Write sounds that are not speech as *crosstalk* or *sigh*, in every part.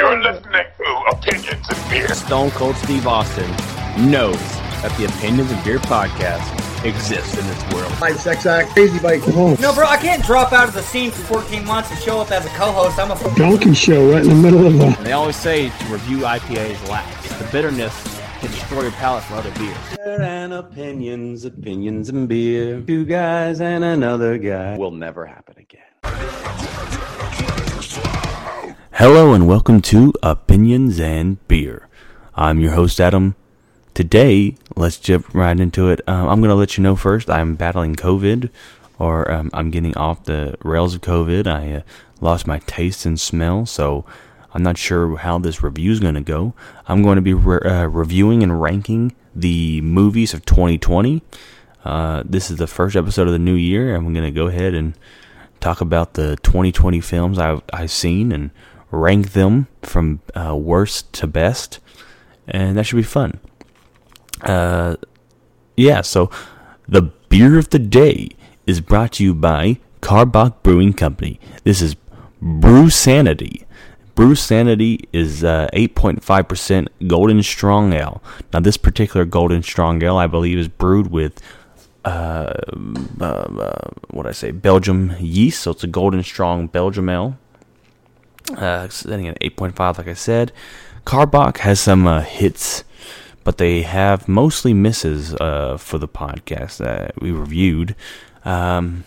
You're listening to Opinions and Beer. Stone Cold Steve Austin knows that the Opinions and Beer podcast exists in this world. Light sex act, crazy bike. Oh. No, bro, I can't drop out of the scene for 14 months and show up as a co-host. I'm a Donkey show right in the middle of the. They always say to review IPAs last. The bitterness can destroy your palate for other beers. and opinions, opinions and beer. Two guys and another guy. Will never happen again. Hello and welcome to Opinions and Beer. I'm your host Adam. Today, let's jump right into it. Um, I'm going to let you know first. I'm battling COVID, or um, I'm getting off the rails of COVID. I uh, lost my taste and smell, so I'm not sure how this review is going to go. I'm going to be re- uh, reviewing and ranking the movies of 2020. Uh, this is the first episode of the new year, and I'm going to go ahead and talk about the 2020 films I've, I've seen and rank them from uh, worst to best, and that should be fun. Uh, yeah, so the beer of the day is brought to you by Karbach Brewing Company. This is Brew Sanity. Brew Sanity is uh, 8.5% Golden Strong Ale. Now, this particular Golden Strong Ale, I believe, is brewed with uh, uh, uh, what I say, Belgium yeast. So it's a Golden Strong Belgium Ale. Uh, sitting at 8.5, like I said. Karbach has some uh, hits, but they have mostly misses uh, for the podcast that we reviewed. Um,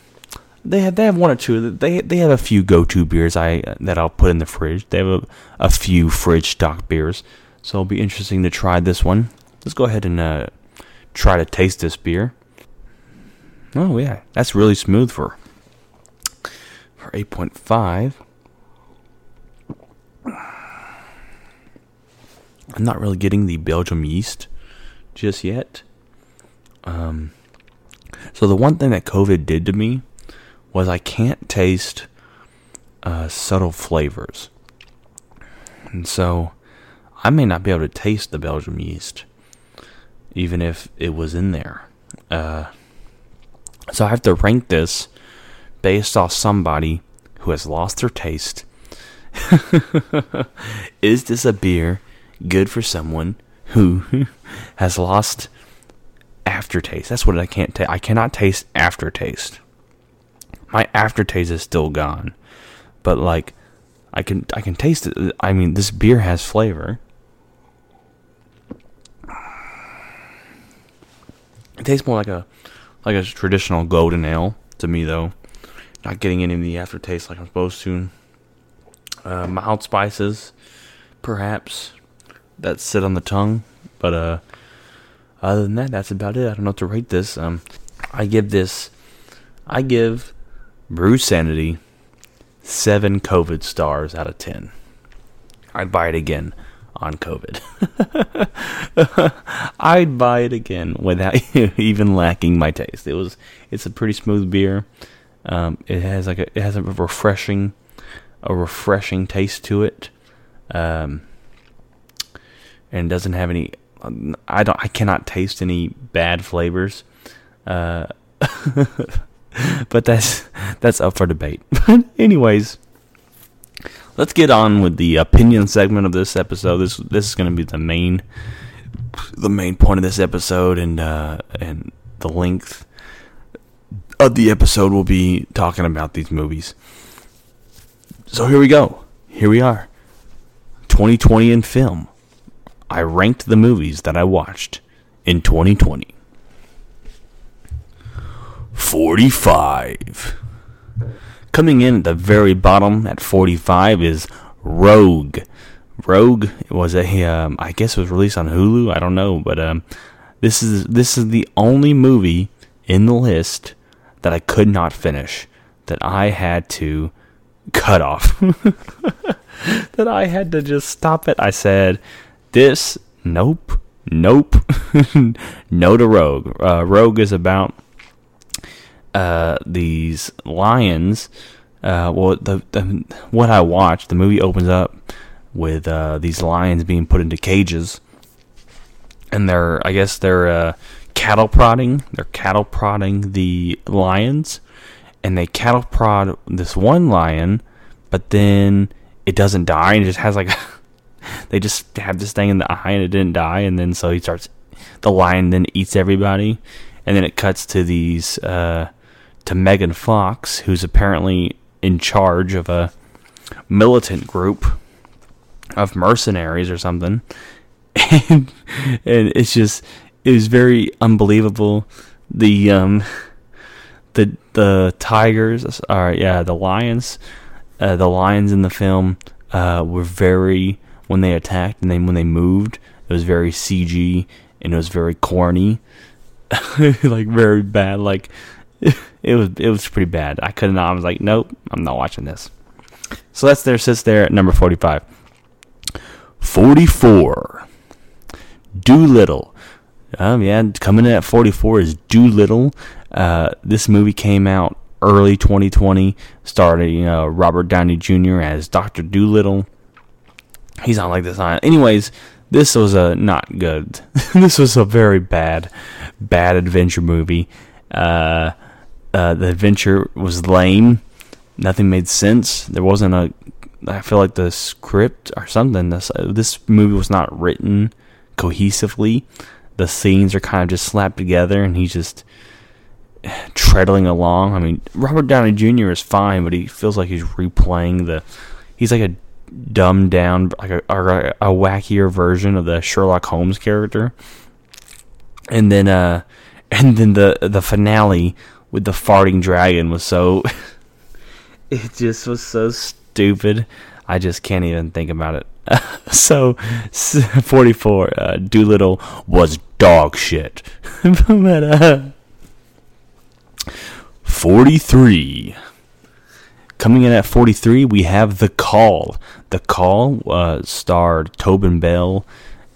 they have they have one or two. They they have a few go to beers I that I'll put in the fridge. They have a, a few fridge stock beers, so it'll be interesting to try this one. Let's go ahead and uh, try to taste this beer. Oh yeah, that's really smooth for for eight point five. I'm not really getting the Belgium yeast just yet. Um, so the one thing that COVID did to me was I can't taste uh, subtle flavors, and so I may not be able to taste the Belgium yeast, even if it was in there. Uh, so I have to rank this based off somebody who has lost their taste. *laughs* Is this a beer good for someone who *laughs* has lost aftertaste? That's what I can't taste. I cannot taste aftertaste. My aftertaste is still gone, but like I can I can taste it. I mean, this beer has flavor. It tastes more like a like a traditional golden ale to me, though. Not getting any of the aftertaste like I'm supposed to. Uh, mild spices, perhaps, that sit on the tongue. But uh, other than that, that's about it. I don't know to rate this. Um, I give this, I give Brew Sanity seven COVID stars out of ten. I'd buy it again on COVID. *laughs* I'd buy it again without *laughs* even lacking my taste. It was it's a pretty smooth beer. Um, it has like a it has a refreshing a refreshing taste to it. Um, and doesn't have any I don't I cannot taste any bad flavors. Uh, *laughs* but that's that's up for debate. But *laughs* anyways, let's get on with the opinion segment of this episode. This this is going to be the main the main point of this episode, and uh, and the length of the episode will be talking about these movies. So here we go. Here we are. 2020 in film. I ranked the movies that I watched in 2020. 45. Coming in at the very bottom at 45 is Rogue. Rogue was a, um, I guess it was released on Hulu. I don't know, but um, this is this is the only movie in the list that I could not finish. That I had to cut off. *laughs* that I had to just stop it. I said, "This, nope, nope, *laughs* no to Rogue." Uh, Rogue is about uh, these lions. Uh, well, the, the what I watched, the movie opens up with uh, these lions being put into cages, and they're, I guess, they're uh, cattle prodding. They're cattle prodding the lions, and they cattle prod this one lion, but then it doesn't die, and it just has like *laughs* they just have this thing in the eye and it didn't die, and then so he starts. The lion then eats everybody, and then it cuts to these uh, to Megan Fox, who's apparently in charge of a militant group of mercenaries or something, and, *laughs* and it's just it was very unbelievable. The um the the tigers, or yeah, the lions, uh, the lions in the film uh, were very when they attacked and then when they moved, it was very CG and it was very corny, *laughs* like very bad. Like *laughs* it was it was pretty bad. I couldn't. I was like, nope, I'm not watching this. So that's there sits there at number forty five. Forty four. Dolittle. Um, yeah, coming in at 44 is Dolittle. Uh, this movie came out early 2020, starring uh, Robert Downey Jr. as Doctor Dolittle. He's not like this on. Anyways, this was a not good. *laughs* this was a very bad, bad adventure movie. Uh, uh, the adventure was lame. Nothing made sense. There wasn't a. I feel like the script or something. This this movie was not written cohesively. The scenes are kind of just slapped together, and he's just treadling along. I mean, Robert Downey Jr. is fine, but he feels like he's replaying the. He's like a dumbed down, like a, a, a wackier version of the Sherlock Holmes character. And then, uh, *laughs* and then the the finale with the farting dragon was so. *laughs* it just was so stupid. I just can't even think about it. *laughs* so, 44, uh, Dolittle was dog shit. but, uh, 43. Coming in at 43, we have The Call. The Call uh, starred Tobin Bell,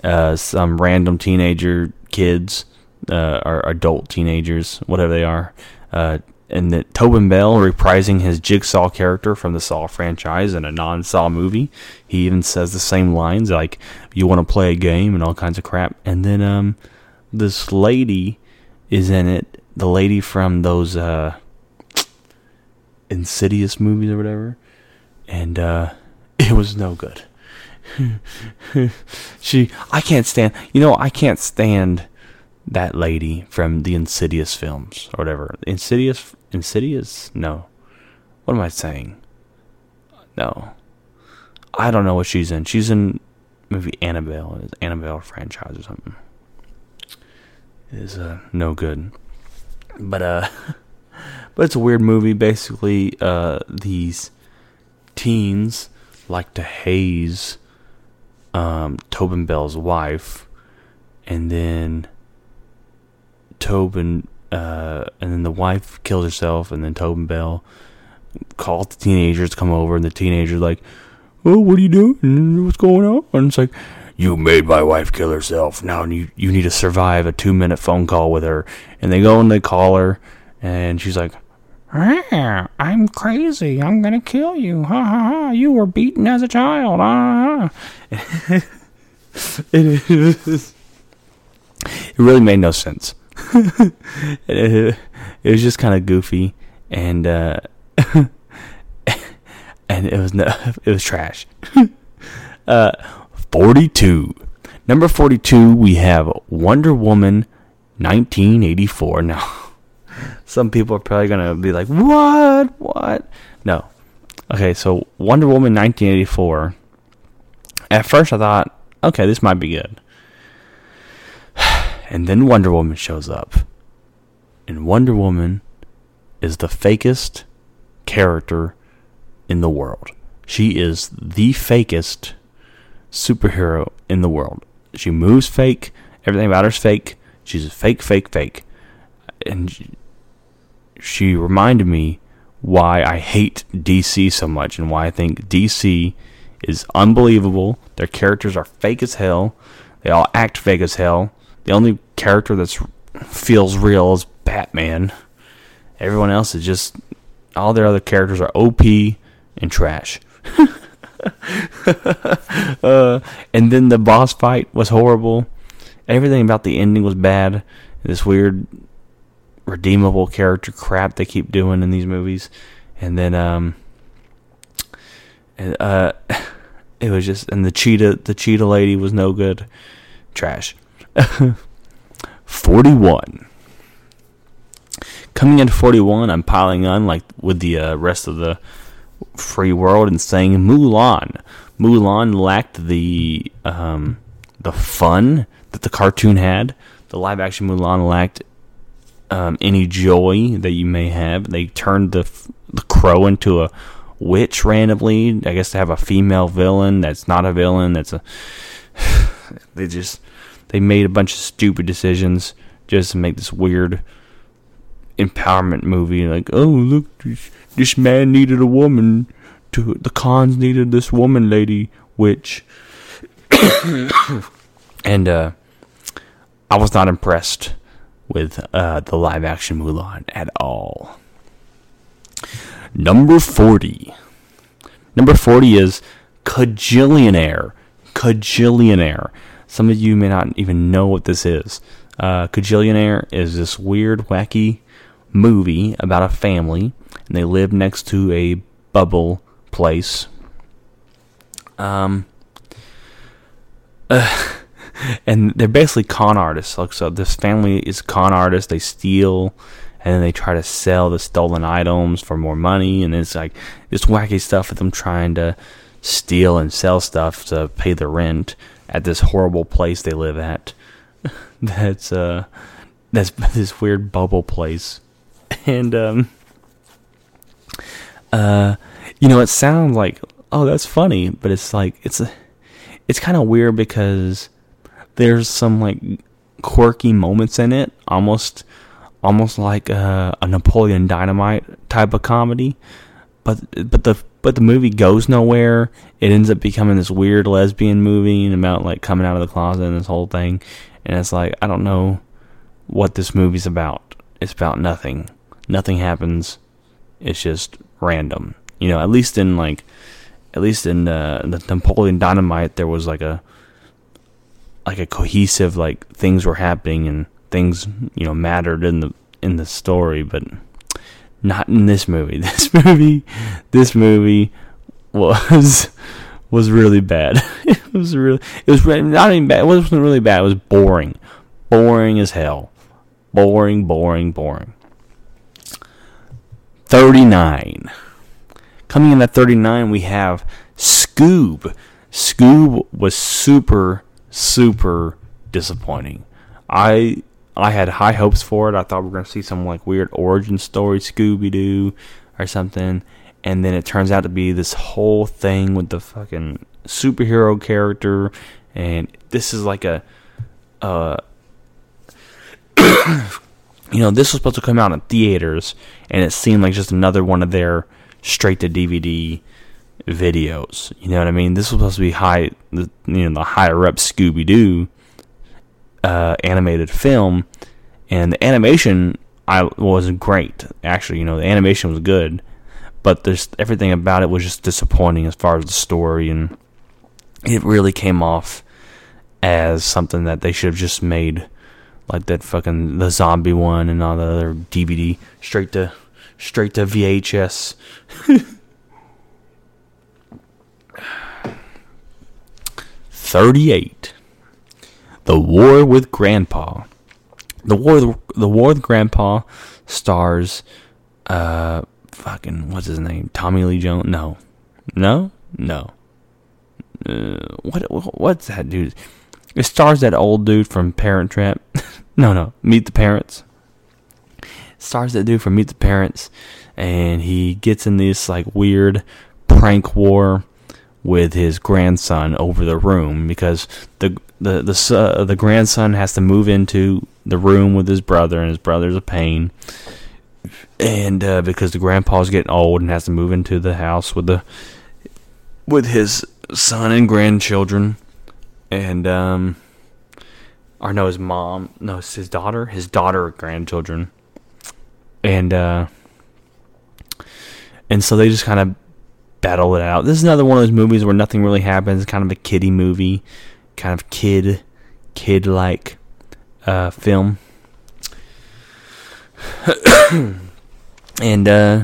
uh, some random teenager kids, uh, or adult teenagers, whatever they are. Uh, and that Tobin Bell reprising his Jigsaw character from the Saw franchise in a non-Saw movie. He even says the same lines like "You want to play a game" and all kinds of crap. And then um, this lady is in it. The lady from those uh, Insidious movies or whatever, and uh, *laughs* it was no good. *laughs* she, I can't stand. You know, I can't stand that lady from the Insidious films or whatever. Insidious, Insidious? No. What am I saying? No. I don't know what she's in. She's in movie Annabelle, Annabelle franchise or something. It is uh, no good. But uh *laughs* but it's a weird movie. Basically, uh these teens like to haze um Tobin Bell's wife and then Tobin, uh, and then the wife kills herself, and then Tobin Bell calls the teenagers come over, and the teenagers like, "Oh, what are you doing? What's going on?" And it's like, "You made my wife kill herself. Now you you need to survive a two minute phone call with her." And they go and they call her, and she's like. Ah, I'm crazy. I'm gonna kill you. Ha ha ha. You were beaten as a child. Ah. *laughs* it, it really made no sense. *laughs* it, was just kind of goofy and uh, *laughs* and it was no, it was trash. uh, 42. Number 42 we have Wonder Woman 1984. Now some people are probably going to be like, "What? What?" No. Okay, so Wonder Woman 1984. At first I thought, "Okay, this might be good." *sighs* And then Wonder Woman shows up. And Wonder Woman is the fakest character in the world. She is the fakest superhero in the world. She moves fake. Everything about her is fake. She's a fake, fake, fake. And she, reminded me why I hate DC so much and why I think DC is unbelievable. Their characters are fake as hell. They all act fake as hell. The only character that feels real is Batman. Everyone else is just all their other characters are OP and trash. *laughs* uh, and then the boss fight was horrible. Everything about the ending was bad. This weird redeemable character crap they keep doing in these movies. And then um and uh *laughs* it was just and the cheetah the cheetah lady was no good. Trash. *laughs* 41. Coming into 41, I'm piling on like with the uh, rest of the free world and saying Mulan. Mulan lacked the um, the fun that the cartoon had. The live action Mulan lacked um, any joy that you may have. They turned the the crow into a witch randomly. I guess to have a female villain that's not a villain. That's a *sighs* they just they made a bunch of stupid decisions just to make this weird empowerment movie. Like, oh look, this, man needed a woman. To the cons needed this woman lady witch, *coughs* and uh, I was not impressed with uh, the live action Mulan at all. Number 40. Number 40 is Kajillionaire. Kajillionaire. Some of you may not even know what this is. Uh, is this weird, wacky movie about a family, and they live next to a bubble place. Um, *sighs* uh, and they're basically con artists. Like so, this family is con artists. They steal, and then they try to sell the stolen items for more money. And it's like this wacky stuff with them trying to steal and sell stuff to pay the rent at this horrible place they live at. *laughs* that's uh, that's *laughs* this weird bubble place, and um, uh, you know, it sounds like oh, that's funny, but it's like it's a, it's kind of weird because there's some like quirky moments in it, almost almost like a, a Napoleon Dynamite type of comedy. But but the but the movie goes nowhere. It ends up becoming this weird lesbian movie about like coming out of the closet and this whole thing. And it's like I don't know what this movie's about. It's about nothing. Nothing happens. It's just random. You know, at least in like at least in uh, the Napoleon Dynamite there was like a like a cohesive like things were happening and things you know mattered in the in the story but not in this movie. *laughs* This movie this movie was was really bad. *laughs* It was really it was not even bad it wasn't really bad it was boring. Boring as hell. Boring boring boring. 39 coming in at 39 we have scoob. Scoob was super super disappointing. I I had high hopes for it. I thought we were gonna see some like weird origin story, Scooby Doo, or something, and then it turns out to be this whole thing with the fucking superhero character, and this is like a, uh, *coughs* you know, this was supposed to come out in theaters, and it seemed like just another one of their straight to DVD videos. You know what I mean? This was supposed to be high, the, you know, the higher up Scooby Doo uh, animated film, and the animation I was great. Actually, you know, the animation was good, but there's everything about it was just disappointing as far as the story, and it really came off as something that they should have just made, like that fucking the zombie one and all the other DVD straight to straight to VHS. *laughs* 38. The War with Grandpa. The War the War with Grandpa stars uh fucking what's his name? Tommy Lee Jones? No. No? No. Uh, what what's that dude? It stars that old dude from Parent Trap. *laughs* no, no. Meet the Parents. It stars that dude from Meet the Parents and he gets in this like weird prank war with his grandson over the room because the the the uh, the grandson has to move into the room with his brother and his brother's a pain. And uh, because the grandpa's getting old and has to move into the house with the with his son and grandchildren. And um or no his mom no it's his daughter his daughter grandchildren. And uh and so they just kind of battle it out. This is another one of those movies where nothing really happens. It's Kind of a kiddie movie, kind of kid, kid like uh, film. and uh,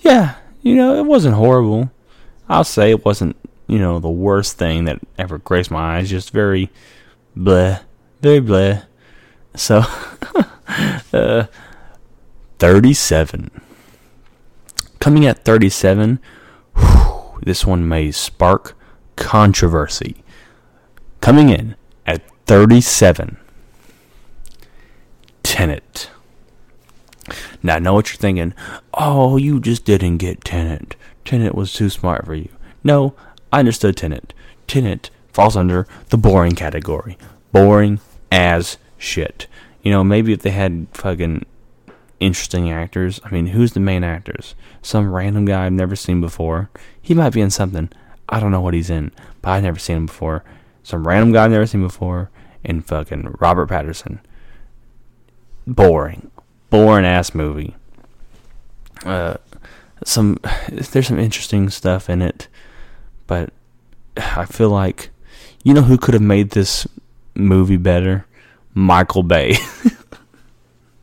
yeah, you know, it wasn't horrible. I'll say it wasn't you know, the worst thing that ever graced my eyes. Just very bleh, very bleh. So, *laughs* uh, 37. Coming at 37, this one may spark controversy. Coming in at 37, Tenet. Now, I know what you're thinking. Oh, you just didn't get Tenet. Tenet was too smart for you. No, I understood Tenet. Tenet falls under the boring category. Boring as shit. You know, maybe if they had fucking interesting actors. I mean, who's the main actors? Some random guy I've never seen before. He might be in something. I don't know what he's in, but I've never seen him before. Some random guy I've never seen before. And fucking Robert Patterson. Boring. Boring ass movie. Uh, some *sighs* there's some interesting stuff in it, but *sighs* I feel like you know who could have made this movie better? Michael Bay. *laughs*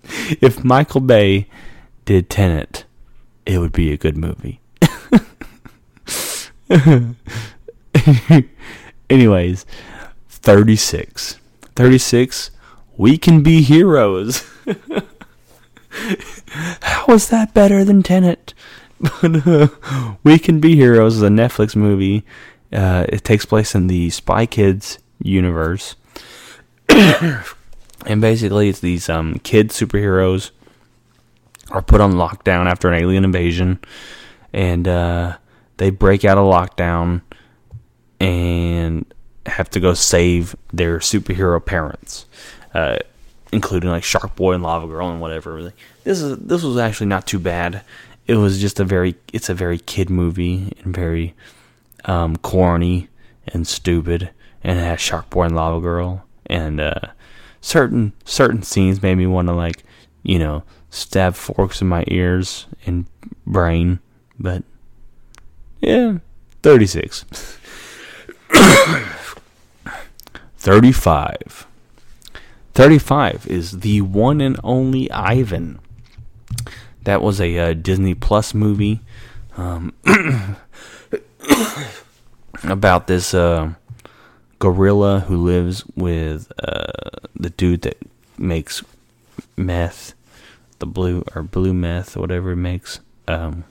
*laughs* if Michael Bay did Tenet, it would be a good movie. *laughs* Anyways, 36. 36, we can be heroes. *laughs* How is that better than Tenet? we Can Be Heroes is a Netflix movie. Uh, it takes place in the Spy Kids universe. *coughs* *coughs* and basically, it's these um, kid superheroes are put on lockdown after an alien invasion. And uh, they break out of lockdown and have to go save their superhero parents. Uh, including like Shark Boy and Lava Girl and whatever. This is this was actually not too bad. It was just a very it's a very kid movie and very um, corny and stupid, and it has Shark Boy and Lava Girl and uh, certain certain scenes made me want to like you know stab forks in my ears and brain, but yeah, thirty six. *coughs* 35 35 is the one and only Ivan. That was a uh, Disney Plus movie um, *coughs* *coughs* about this uh, gorilla who lives with uh, the dude that makes meth, the blue or blue meth, whatever it makes. Um,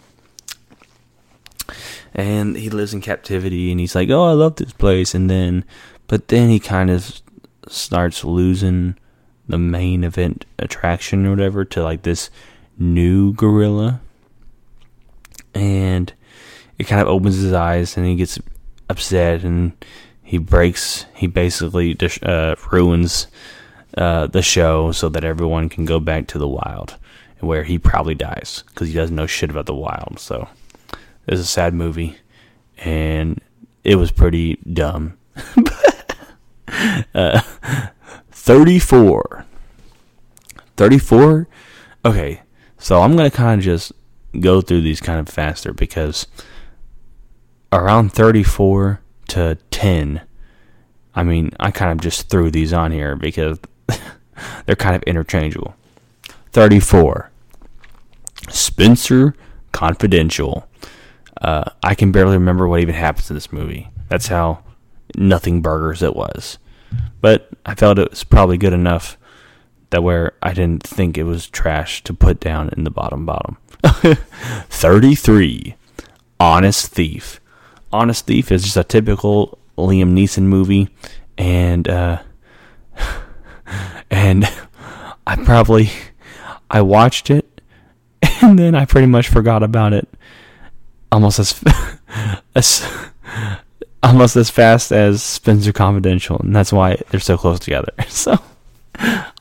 and he lives in captivity, and he's like, "Oh, I love this place," and then, but then he kind of starts losing the main event attraction or whatever to like this new gorilla and it kind of opens his eyes and he gets upset and he breaks he basically uh, ruins uh, the show so that everyone can go back to the wild where he probably dies because he doesn't know shit about the wild so it's a sad movie and it was pretty dumb *laughs* uh, 34. 34? Okay, so I'm to kind of just go through these kind of faster because around 34 to 10, I mean, I kind of just threw these on here because *laughs* they're kind of interchangeable. 34. Spencer Confidential. Uh, I can barely remember what even happens in this movie. That's how nothing burgers it was. But I felt it was probably good enough that where I didn't think it was trash to put down in the bottom bottom. *laughs* 33. Honest Thief. Honest Thief is just a typical Liam Neeson movie and uh *laughs* and I probably I watched it *laughs* and then I pretty much forgot about it almost as *laughs* as almost as fast as Spencer Confidential, and that's why they're so close together. So,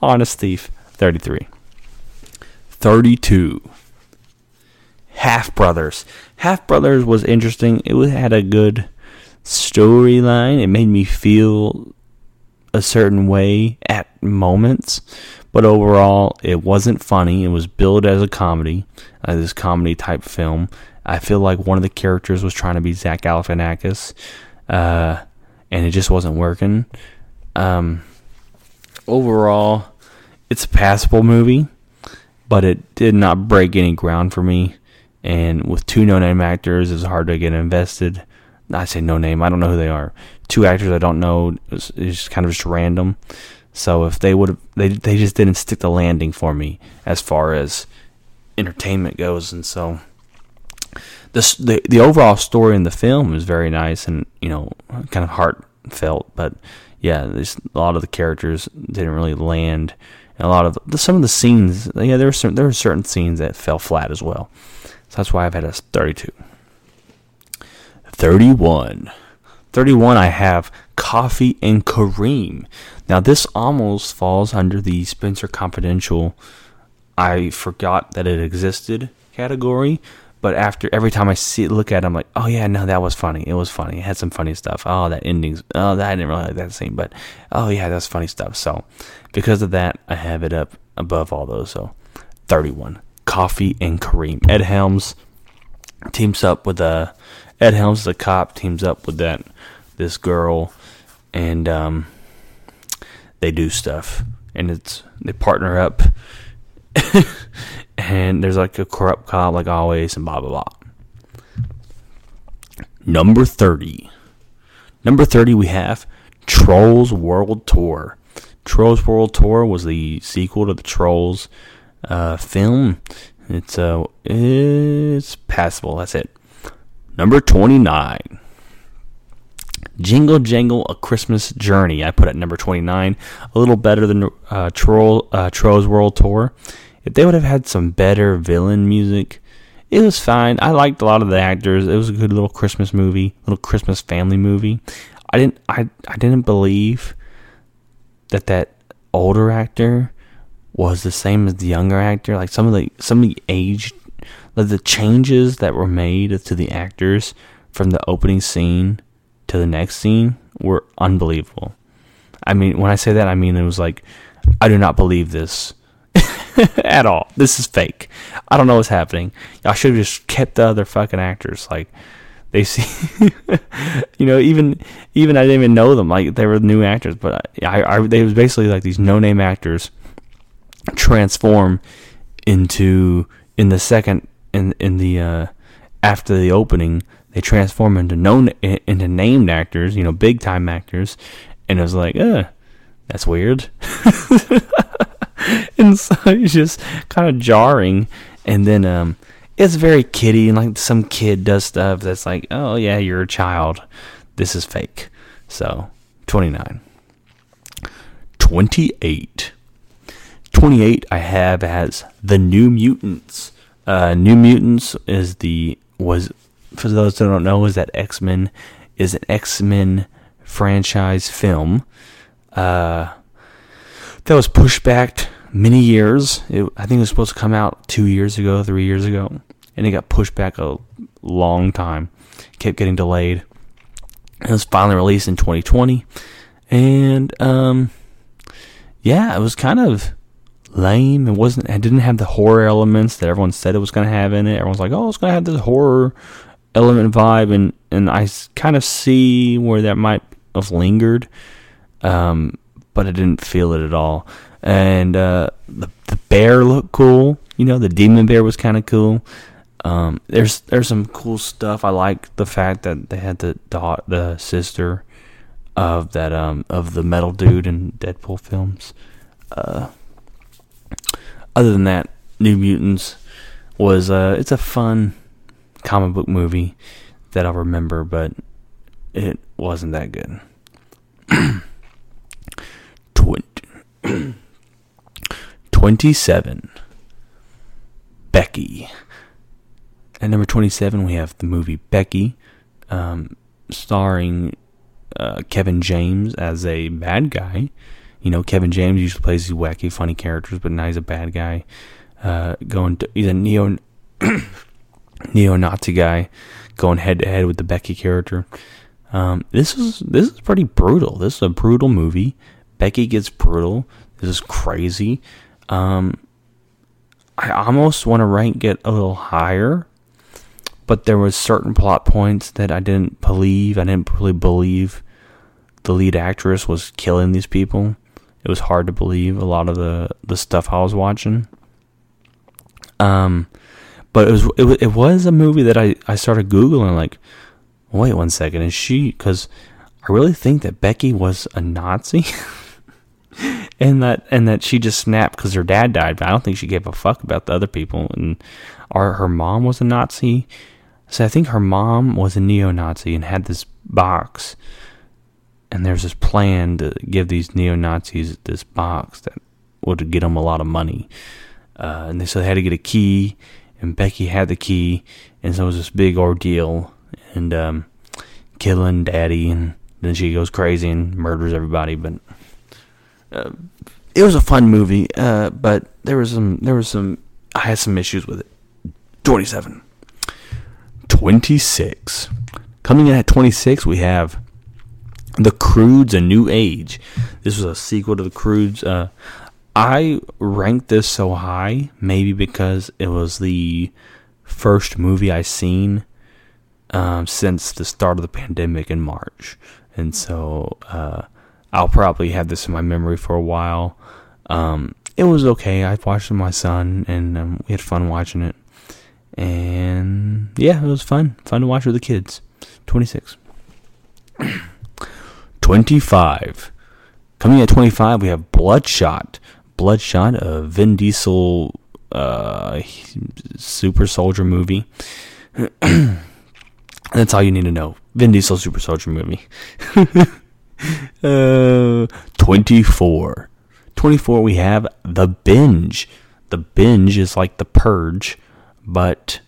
Honest Thief, 33. 32. Half Brothers. Half Brothers was interesting. It had a good storyline. It made me feel a certain way at moments, but overall, it wasn't funny. It was billed as a comedy, uh, this comedy type film. I feel like one of the characters was trying to be Zach Galifianakis, uh, and it just wasn't working. Um, overall, it's a passable movie, but it did not break any ground for me. And with two no-name actors, it's hard to get invested. I say no name. I don't know who they are. Two actors I don't know. It's, kind of just random. So if they would have, they they just didn't stick the landing for me as far as entertainment goes, and so the the overall story in the film is very nice and you know kind of heartfelt, but yeah, there's a lot of the characters didn't really land. And a lot of the, some of the scenes, yeah, there were certain, there were certain scenes that fell flat as well. So that's why I've had a 32. 31. 31, I have Coffee and Kareem. Now, this almost falls under the Spencer Confidential I forgot that it existed category. But after every time I see look at it, I'm like, oh yeah, no, that was funny. It was funny. It had some funny stuff. Oh, that endings. Oh, that I didn't really like that scene, but oh yeah, that's funny stuff. So because of that, I have it up above all those. So 31, Coffee and Kareem. Ed Helms teams up with uh, Ed Helms, the cop, teams up with that this girl, and um, they do stuff, and it's they partner up. *laughs* and there's like a corrupt cop, like always, and blah blah blah. Number thirty. Number thirty, we have Trolls World Tour. Trolls World Tour was the sequel to the Trolls uh, film. It's uh, it's passable. That's it. Number twenty nine. Jingle Jangle: A Christmas Journey. I put at number 29, a little better than uh, Troll uh, Trolls World Tour. If they would have had some better villain music, it was fine. I liked a lot of the actors. It was a good little Christmas movie, little Christmas family movie. I didn't I I didn't believe that that older actor was the same as the younger actor. Like some of the some of the age, like the changes that were made to the actors from the opening scene to the next scene were unbelievable. I mean, when I say that, I mean it was like I do not believe this *laughs* at all. This is fake. I don't know what's happening. I should have just kept the other fucking actors. Like they *laughs* see, you know, even even I didn't even know them. Like they were new actors, but I, I, I they was basically like these no name actors transform into in the second in in the uh, after the opening they transform into known into named actors, you know, big time actors, and it was like, uh, that's weird. *laughs* and so *laughs* it's just kind of jarring. And then um, it's very kiddie, and like some kid does stuff that's like, oh yeah, you're a child. This is fake. So 29. 28. 28 I have as The New Mutants. Uh, New Mutants is the was for those that don't know is that X Men is an X Men franchise film uh, that was pushed back many years. It, I think it was supposed to come out two years ago, three years ago, and it got pushed back a long time. Kept getting delayed. It was finally released in 2020, and um, yeah, it was kind of lame. It wasn't. It didn't have the horror elements that everyone said it was going to have in it. Everyone's like, "Oh, it's going to have this horror element vibe," and and I kind of see where that might have lingered, um, but I didn't feel it at all. And uh, the the bear looked cool. You know, the demon bear was kind of cool. Um, there's there's some cool stuff. I like the fact that they had the the, the sister of that um of the metal dude in Deadpool films. Uh, other than that, New Mutants was uh, it's a fun comic book movie that I'll remember, but it wasn't that good. *clears throat* 20, *clears throat* 27. Becky. At number 27, we have the movie Becky, um, starring uh, Kevin James as a bad guy. You know, Kevin James usually plays these wacky, funny characters, but now he's a bad guy. Uh, going to, he's a neo *coughs* neo Nazi guy going head to head with the Becky character. Um, this is this is pretty brutal. This is a brutal movie. Becky gets brutal. This is crazy. Um, I almost want to rank it a little higher, but there was certain plot points that I didn't believe. I didn't really believe the lead actress was killing these people it was hard to believe a lot of the the stuff I was watching. Um, but it was it, it was a movie that I I started googling like, wait one second, is she? Because I really think that Becky was a Nazi. *laughs* and that and that she just snapped because her dad died, but I don't think she gave a fuck about the other people. And or her mom was a Nazi. So I think her mom was a neo-Nazi and had this box, and there's this plan to give these neo-Nazis this box that would get them a lot of money. Uh, and they so they had to get a key, and Becky had the key, and so it was this big ordeal, and um, killing Daddy, and then she goes crazy and murders everybody. But uh, it was a fun movie, uh, but there was some there was some I had some issues with it. Twenty seven. 26. Coming in at 26, we have The Croods A New Age. This was a sequel to The Croods. Uh, I ranked this so high, maybe because it was the first movie I seen um, since the start of the pandemic in March. And so uh, I'll probably have this in my memory for a while. Um, it was okay. I watched it with my son, and um, we had fun watching it. And yeah, it was fun. Fun to watch with the kids. 26. 25. Coming at 25, we have Bloodshot. Bloodshot, a Vin Diesel uh, super soldier movie. *clears throat* That's all you need to know. Vin Diesel super soldier movie. *laughs* uh, 24. 24, we have The Binge. The Binge is like The Purge but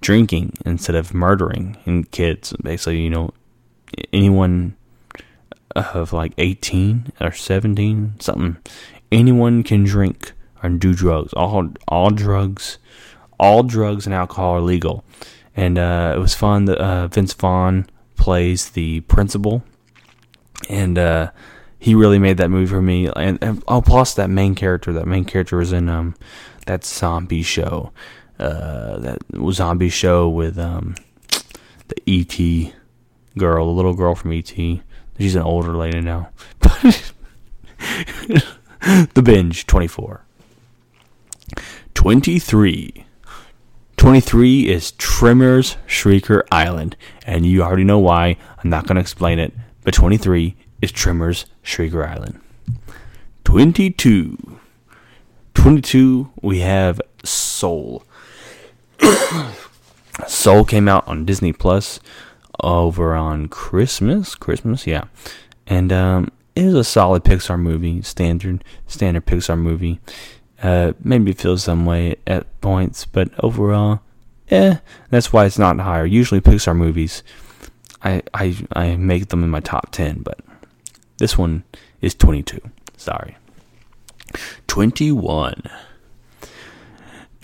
drinking instead of murdering in kids. Basically, you know, anyone of like 18 or 17, something, anyone can drink or do drugs. All all drugs, all drugs and alcohol are legal. And uh, it was fun. That uh, Vince Vaughn plays the principal, and uh, he really made that movie for me. And, and oh, plus that main character. That main character was in um, that zombie show uh, that zombie show with um, the ET girl, the little girl from ET. She's an older lady now. *laughs* the binge 24. 23. 23 is Tremors Shrieker Island. And you already know why. I'm not going to explain it. But 23 is Tremors Shrieker Island. 22. 22, we have Soul. *coughs* Soul came out on Disney Plus over on Christmas. Christmas, yeah, and um, it was a solid Pixar movie, standard standard Pixar movie. Uh, maybe feel some way at points, but overall, eh. That's why it's not higher. Usually Pixar movies, I I I make them in my top ten, but this one is twenty two. Sorry, twenty one.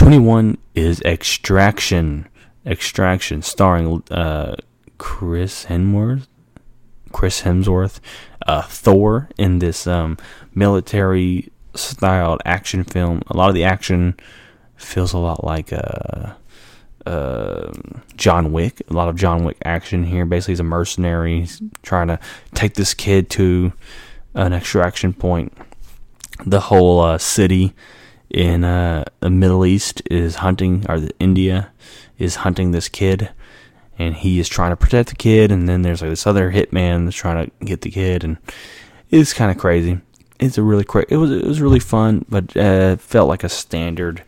21 is Extraction. Extraction, starring uh, Chris Hemsworth. Chris Hemsworth, uh, Thor in this um, military styled action film. A lot of the action feels a lot like uh, uh, John Wick. A lot of John Wick action here. Basically, he's a mercenary he's trying to take this kid to an extraction point. The whole uh, city in uh, the Middle East is hunting, or the India is hunting this kid, and he is trying to protect the kid. And then there's like this other hitman that's trying to get the kid, and it's kind of crazy. It's a really cra- it was it was really fun, but uh, felt like a standard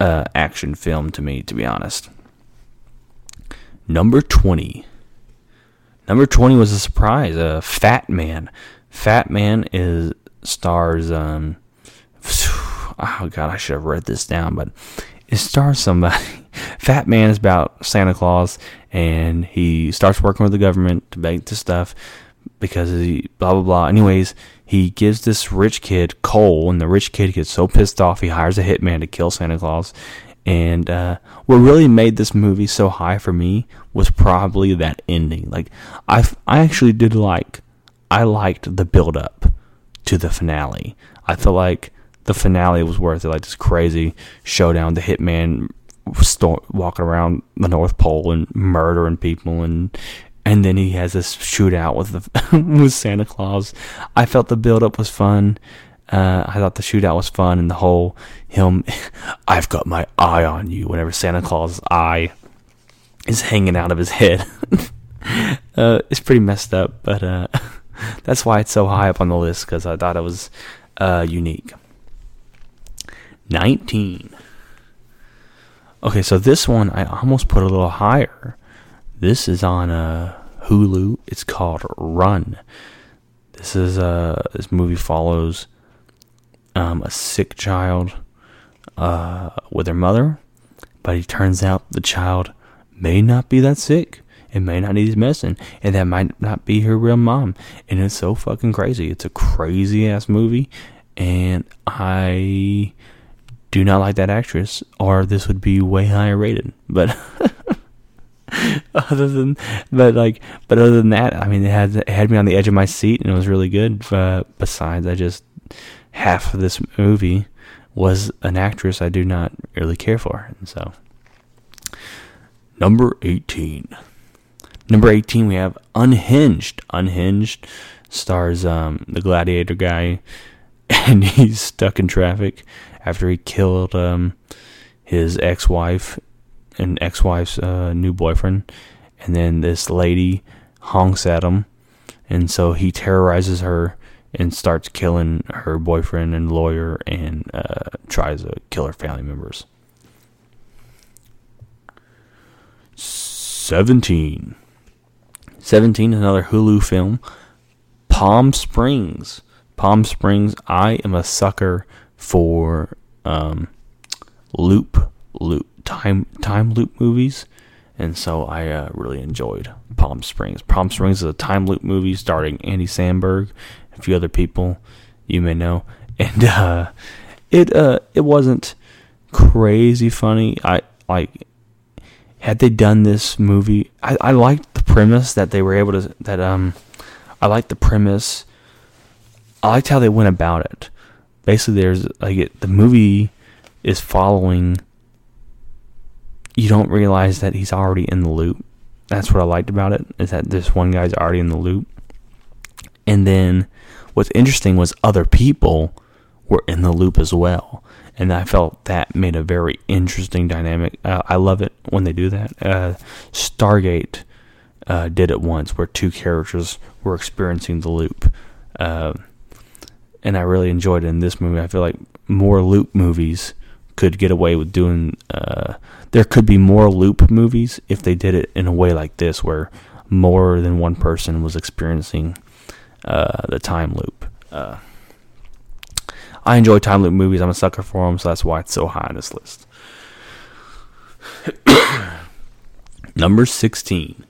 uh, action film to me, to be honest. Number twenty. Number twenty was a surprise. Uh, Fat Man. Fat Man is stars um *sighs* oh god, I should have read this down, but it stars somebody. *laughs* Fat Man is about Santa Claus, and he starts working with the government to make this stuff because he blah blah blah. Anyways, he gives this rich kid coal, and the rich kid gets so pissed off he hires a hitman to kill Santa Claus. And uh, what really made this movie so high for me was probably that ending. Like I, I actually did like, I liked the build up to the finale. I felt like the finale was worth it. Like this crazy showdown, the hitman walking around the North Pole and murdering people, and and then he has this shootout with the *laughs* with Santa Claus. I felt the build up was fun. Uh, I thought the shootout was fun, and the whole him, *laughs* I've got my eye on you. Whenever Santa Claus' eye is hanging out of his head, *laughs* uh, it's pretty messed up, but uh, that's why it's so high up on the list because I thought it was uh, unique. 19. Okay, so this one I almost put a little higher. This is on uh, Hulu. It's called Run. This is uh this movie follows um, a sick child uh, with their mother, but it turns out the child may not be that sick. It may not need his medicine, and that might not be her real mom. And it's so fucking crazy. It's a crazy ass movie, and I do not like that actress, or this would be way higher rated. But *laughs* other than, but like, but other than that, I mean, it had it had me on the edge of my seat, and it was really good. Uh, besides, I just half of this movie was an actress I do not really care for, and so number eighteen. Number 18, we have Unhinged. Unhinged stars um, the gladiator guy, *laughs* and he's stuck in traffic after he killed um, his ex wife and ex wife's uh, new boyfriend. And then this lady honks at him, and so he terrorizes her and starts killing her boyfriend and lawyer and uh, tries to kill her family members. 17. 17 is another Hulu film. Palm Springs. Palm Springs. I am a sucker for um, loop loop time time loop movies, and so I uh, really enjoyed Palm Springs. Palm Springs is a time loop movie starring Andy Samberg, a few other people you may know, *laughs* and uh, it uh, it wasn't crazy funny. I like had they done this movie. I, I liked the premise that they were able to that um I liked the premise. I liked how they went about it. Basically, there's like it, the movie is following. You don't realize that he's already in the loop. That's what I liked about it. Is that this one guy's already in the loop, and then what's interesting was other people were in the loop as well and I felt that made a very interesting dynamic. Uh, I love it when they do that. Uh, Stargate uh, did it once, where two characters were experiencing the loop, uh, and I really enjoyed it in this movie. I feel like more loop movies could get away with doing. Uh, there could be more loop movies if they did it in a way like this, where more than one person was experiencing uh, the time loop. Uh, I enjoy time loop movies. I'm a sucker for them, so that's why it's so high on this list. *coughs* Number 16.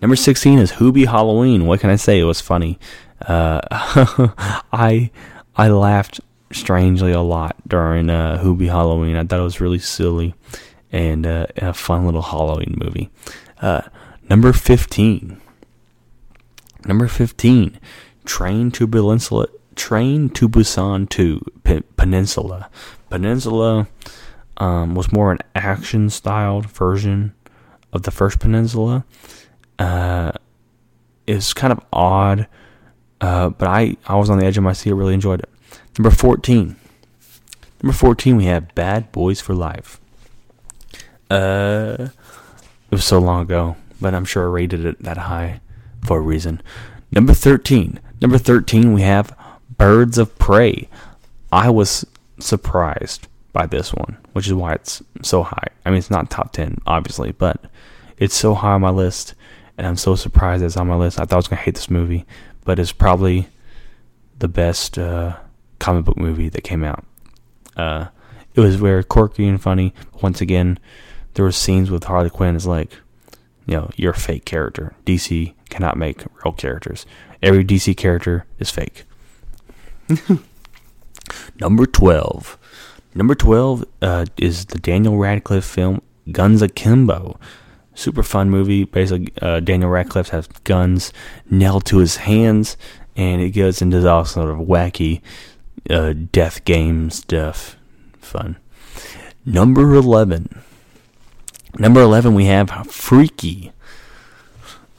Number 16 is Hubie Halloween. What can I say? It was funny. Uh, *laughs* I I laughed strangely a lot during uh, Hubie Halloween. I thought it was really silly and, uh, a fun little Halloween movie. Uh, number 15. Number 15. Train to Peninsula, Train to Busan 2 P- Peninsula. Peninsula um, was more an action styled version of the first Peninsula. Uh, it's kind of odd, uh, but I, I was on the edge of my seat. I really enjoyed it. Number 14. Number 14, we have Bad Boys for Life. Uh, it was so long ago, but I'm sure I rated it that high for a reason. Number 13. Number 13, we have Birds of Prey. I was surprised by this one, which is why it's so high. I mean, it's not top 10, obviously, but it's so high on my list, and I'm so surprised it's on my list. I thought I was going to hate this movie, but it's probably the best uh, comic book movie that came out. Uh, it was very quirky and funny. Once again, there were scenes with Harley Quinn is like, you know, you're a fake character. DC cannot make real characters. Every DC character is fake. *laughs* Number 12. Number 12 uh, is the Daniel Radcliffe film Guns Akimbo. Super fun movie. Basically, uh, Daniel Radcliffe has guns nailed to his hands, and it goes into all sort of wacky uh, death game stuff. Fun. Number 11. Number 11, we have Freaky.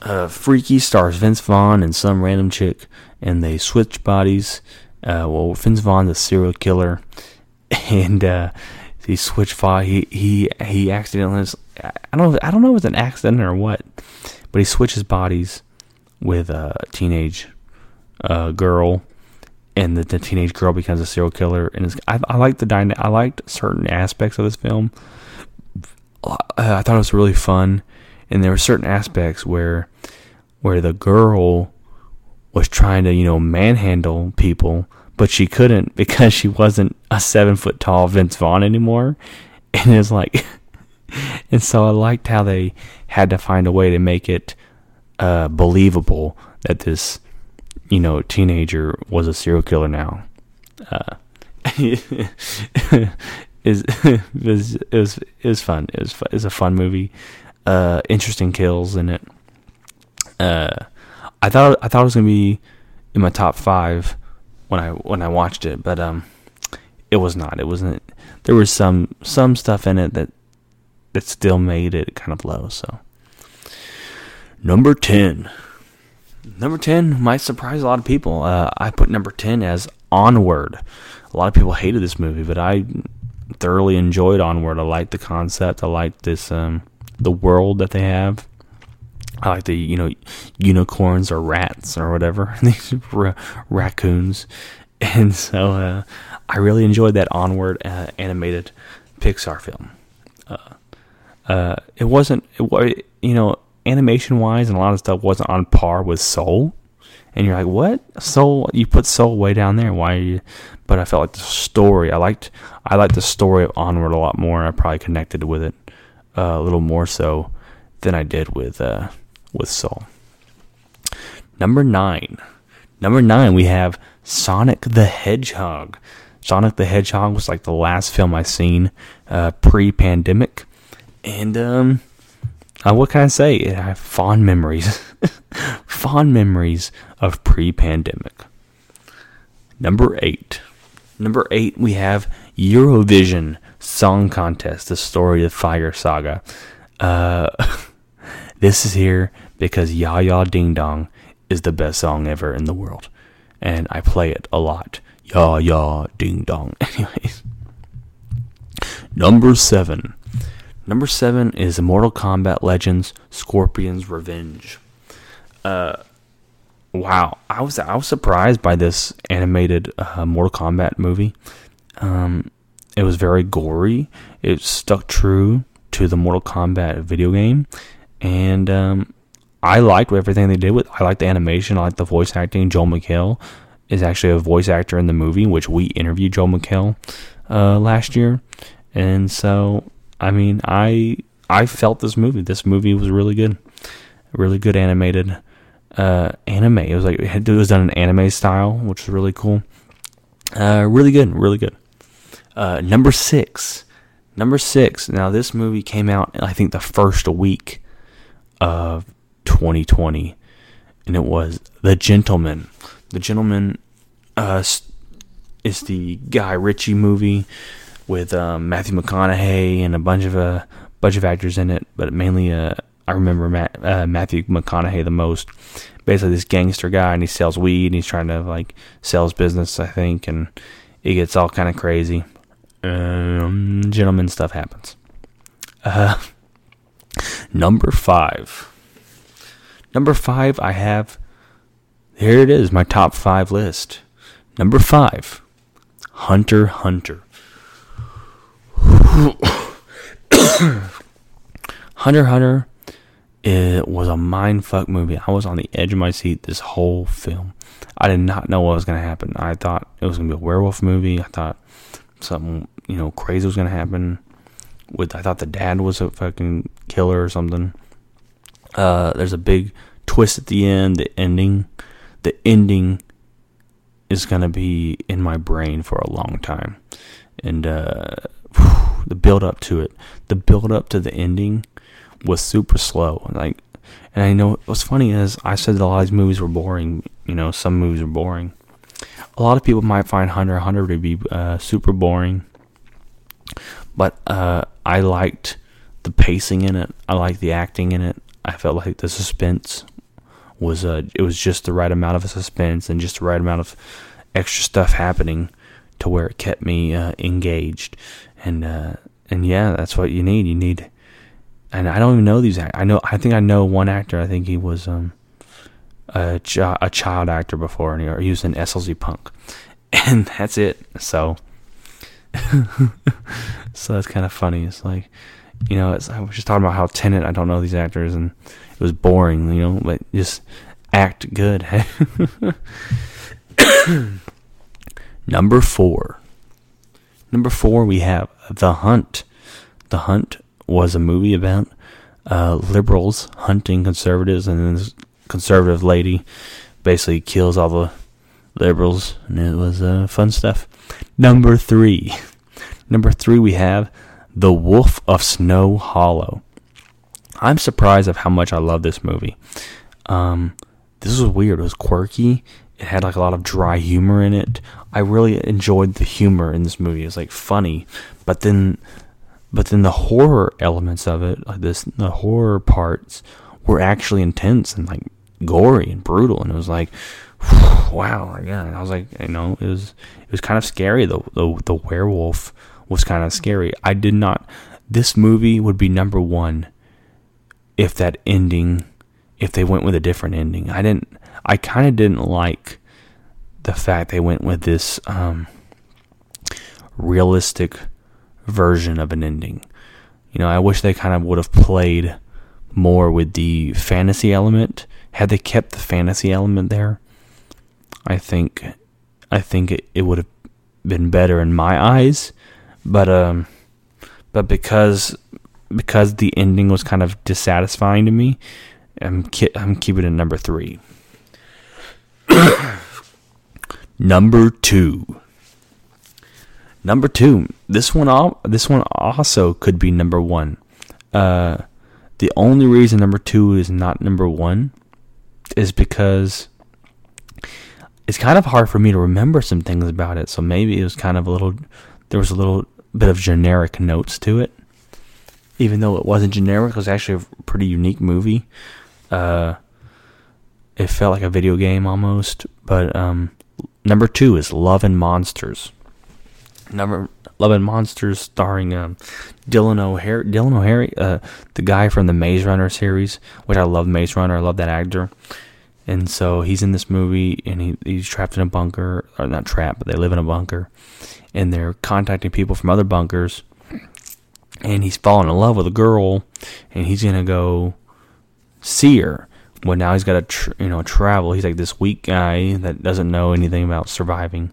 Uh, Freaky stars Vince Vaughn and some random chick, and they switch bodies uh, well, Vince Vaughn's a serial killer, *laughs* and uh, he switched fire. He he he accidentally. I don't I don't know if it's an accident or what, but he switches bodies with a teenage uh, girl, and the, the teenage girl becomes a serial killer. And I, I like the dyna- I liked certain aspects of this film. Uh, I thought it was really fun, and there were certain aspects where where the girl was trying to you know manhandle people, but she couldn't *laughs* because she wasn't a seven foot tall Vince Vaughn anymore, and it's like. *laughs* and so I liked how they had to find a way to make it uh, believable that this, you know, teenager was a serial killer now. Uh, *laughs* is *laughs* it was it was it was fun. It was it was a fun movie. Uh, interesting kills in it. Uh, I thought I thought it was gonna be in my top five when I when I watched it, but um, it was not. It wasn't. There was some some stuff in it that that still made it kind of low. So number ten. Number 10 might surprise a lot of people. Uh, I put number 10 as Onward. A lot of people hated this movie, but I thoroughly enjoyed Onward. I like the concept. I like this um, the world that they have. I like the you know unicorns or rats or whatever *laughs* these ra- raccoons, and so uh, I really enjoyed that Onward uh, animated Pixar film. Uh, uh it wasn't it you know animation wise and a lot of stuff wasn't on par with Soul. And you're like, what? Soul? You put Soul way down there. Why are you? But I felt like the story. I liked. I liked the story of Onward a lot more. I probably connected with it uh, a little more so than I did with uh, with Soul. Number nine. Number nine, we have Sonic the Hedgehog. Sonic the Hedgehog was like the last film I seen uh, pre-pandemic, and um, uh, what can I say? I have fond memories, *laughs* fond memories of pre-pandemic. Number eight. Number eight, we have Eurovision Song Contest: The Story of Fire Saga. Uh, *laughs* this is here because Ya Ya Ding Dong is the best song ever in the world, and I play it a lot. Ya Ya Ding Dong. *laughs* Anyways, number seven. Number seven is Mortal Kombat Legends: Scorpion's Revenge. Uh, wow, I was I was surprised by this animated uh, Mortal Kombat movie. Um, it was very gory. It stuck true to the Mortal Kombat video game, and um, I liked everything they did with. I liked the animation. I liked the voice acting. Joel McHale is actually a voice actor in the movie, which we interviewed Joel McHale uh, last year, and so I mean, I I felt this movie. This movie was really good, really good animated uh, anime. It was like it was done in anime style, which was really cool. Uh, really good, really good. Uh, number six, number six. Now this movie came out, I think, the first week of 2020, and it was The Gentleman. The Gentleman uh, is the Guy Ritchie movie with um, Matthew McConaughey and a bunch of a uh, bunch of actors in it, but mainly uh, I remember Matt, uh, Matthew McConaughey the most. Basically, this gangster guy, and he sells weed, and he's trying to like sell his business, I think, and it gets all kind of crazy. Um, stuff happens. Uh, *laughs* number five. Number five, I have. Here it is, my top five list. Number five, Hunter Hunter. *coughs* Hunter Hunter it was a mind fuck movie. I was on the edge of my seat this whole film. I did not know what was going to happen. I thought it was going to be a werewolf movie. I thought something, you know, crazy was going to happen. With I thought the dad was a fucking killer or something. Uh, there's a big twist at the end. The ending, the ending is going to be in my brain for a long time. And uh, *sighs* the build up to it, the build up to the ending was super slow. Like, and I know what's funny is I said that a lot of these movies were boring. You know, some movies are boring. A lot of people might find Hunter Hunter to be uh, super boring, but uh, I liked the pacing in it. I liked the acting in it. I felt like the suspense was uh, it was just the right amount of suspense and just the right amount of extra stuff happening to where it kept me uh, engaged and uh, and yeah, that's what you need. You need and I don't even know these. act- I know. I think I know one actor. I think he was um a chi- a child actor before, and he, he was in SLC Punk, *laughs* and that's it. So, *laughs* so that's kind of funny. It's like, you know, I was just talking about how Tenet. I don't know these actors, and it was boring. You know, but just act good. *laughs* Number four. Number four, we have The Hunt. The Hunt was a movie about uh, liberals hunting conservatives, and this conservative lady basically kills all the liberals, and it was uh, fun stuff. Number three. Number three, we have The Wolf of Snow Hollow. I'm surprised of how much I love this movie. Um, this was weird. It was quirky. It had like a lot of dry humor in it. I really enjoyed the humor in this movie. It was like funny, but then, but then the horror elements of it, like this, the horror parts were actually intense and like gory and brutal. And it was like, *sighs* wow, yeah. And I was like, you know, it was it was kind of scary. The the the werewolf was kind of scary. I did not. This movie would be number one if that ending, if they went with a different ending. I didn't. I kind of didn't like the fact they went with this um, realistic version of an ending. You know, I wish they kind of would have played more with the fantasy element. Had they kept the fantasy element there, I think, I think it, it would have been better in my eyes. But um, but because because the ending was kind of dissatisfying to me, I'm ki- I'm keeping it number three. *coughs* number two. Number two. This one this one also could be number one. Uh, the only reason number two is not number one is because it's kind of hard for me to remember some things about it. So maybe it was kind of a little. There was a little bit of generic notes to it even though it wasn't generic, it was actually a pretty unique movie. Uh, it felt like a video game almost. But um, number two is Love and Monsters. Number Love and Monsters, starring um, Dylan O'Hare. Dylan O'Hare, uh, the guy from the Maze Runner series, which I love. Maze Runner, I love that actor. And so he's in this movie, and he, he's trapped in a bunker, or not trapped, but they live in a bunker, and they're contacting people from other bunkers and he's falling in love with a girl, and he's gonna go see her. Well, now he's got to tr- you know travel. He's like this weak guy that doesn't know anything about surviving,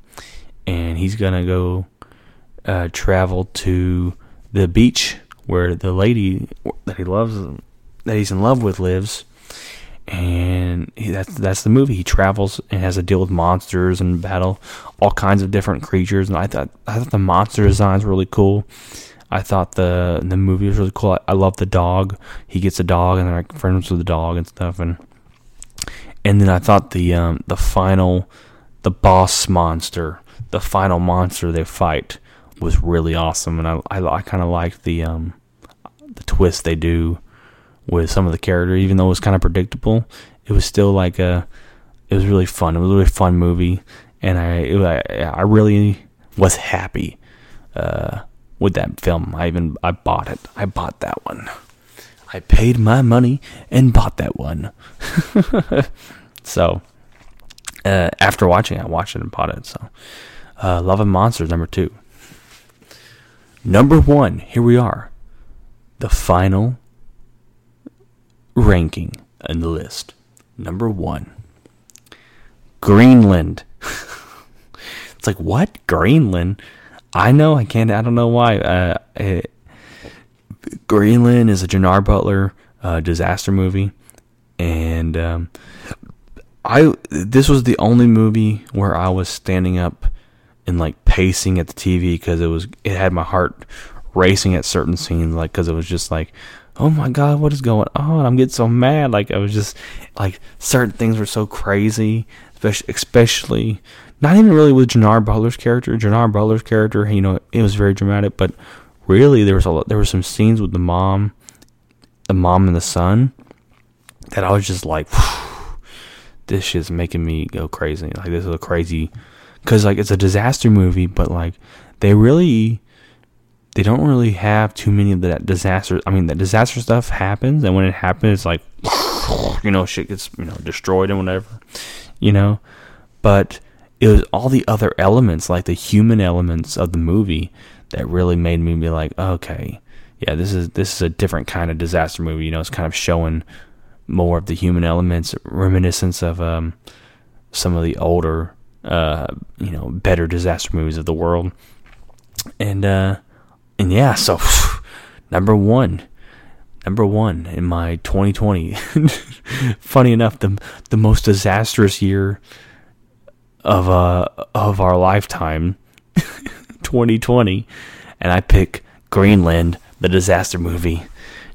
and he's gonna go uh, travel to the beach where the lady that he loves, that he's in love with, lives. And he, that's that's the movie. He travels and has to deal with monsters and battle all kinds of different creatures. And I thought I thought the monster designs were really cool. I thought the the movie was really cool. I, I love the dog. He gets a dog and they're like friends with the dog and stuff. And and then I thought the um, the final the boss monster, the final monster they fight was really awesome. And I I, I kind of liked the um the twist they do with some of the character, even though it was kind of predictable. It was still like a it was really fun. It was a really fun movie, and I it, I, I really was happy. Uh, with that film. I even I bought it. I bought that one. I paid my money and bought that one. *laughs* so uh, after watching, I watched it and bought it. So uh, Love and Monsters number two. Number one. Here we are. The final ranking in the list. Number one. Greenland. *laughs* it's like what Greenland? I know I can't. I don't know why. Uh, it, Greenland is a Gerard Butler uh, disaster movie, and um, I this was the only movie where I was standing up and like pacing at the TV because it was it had my heart racing at certain scenes, like because it was just like, oh my god, what is going on? I'm getting so mad. Like I was just like certain things were so crazy, especially especially not even really with Gerard Butler's character. Gerard Butler's character, you know, it was very dramatic, but really there was a lot, there were some scenes with the mom, the mom and the son, that I was just like, this shit's making me go crazy. Like this is a crazy, because like it's a disaster movie, but like they really, they don't really have too many of that disaster. I mean, the disaster stuff happens, and when it happens, it's like, *laughs* you know, shit gets you know destroyed and whatever, you know. But it was all the other elements, like the human elements of the movie, that really made me be like, okay, yeah, this is this is a different kind of disaster movie. You know, it's kind of showing more of the human elements, reminiscence of um, some of the older, uh, you know, better disaster movies of the world. And uh, and yeah, so *sighs* number one, number one in my 2020. *laughs* Funny enough, the the most disastrous year of uh of our lifetime, *laughs* 2020, and I pick Greenland, the disaster movie,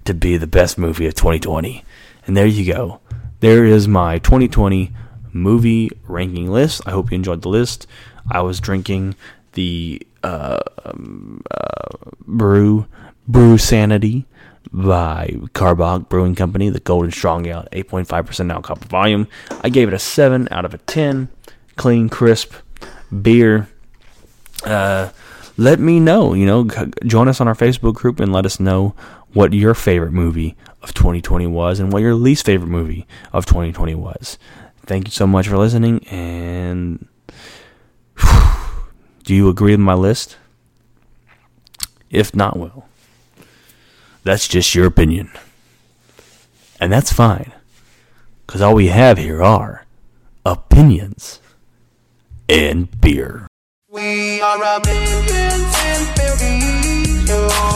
to be the best movie of 2020. And there you go. There is my 2020 movie ranking list. I hope you enjoyed the list. I was drinking the uh, um, uh, brew brew sanity by Karbach Brewing Company, the Golden Strong Ale, 8.5% alcohol volume. I gave it a 7 out of a 10. Clean, crisp beer. Uh, let me know, you know, join us on our Facebook group and let us know what your favorite movie of 2020 was and what your least favorite movie of 2020 was. Thank you so much for listening and do you agree with my list? If not, well, that's just your opinion. And that's fine. Because all we have here are opinions and beer. We are a million and billion.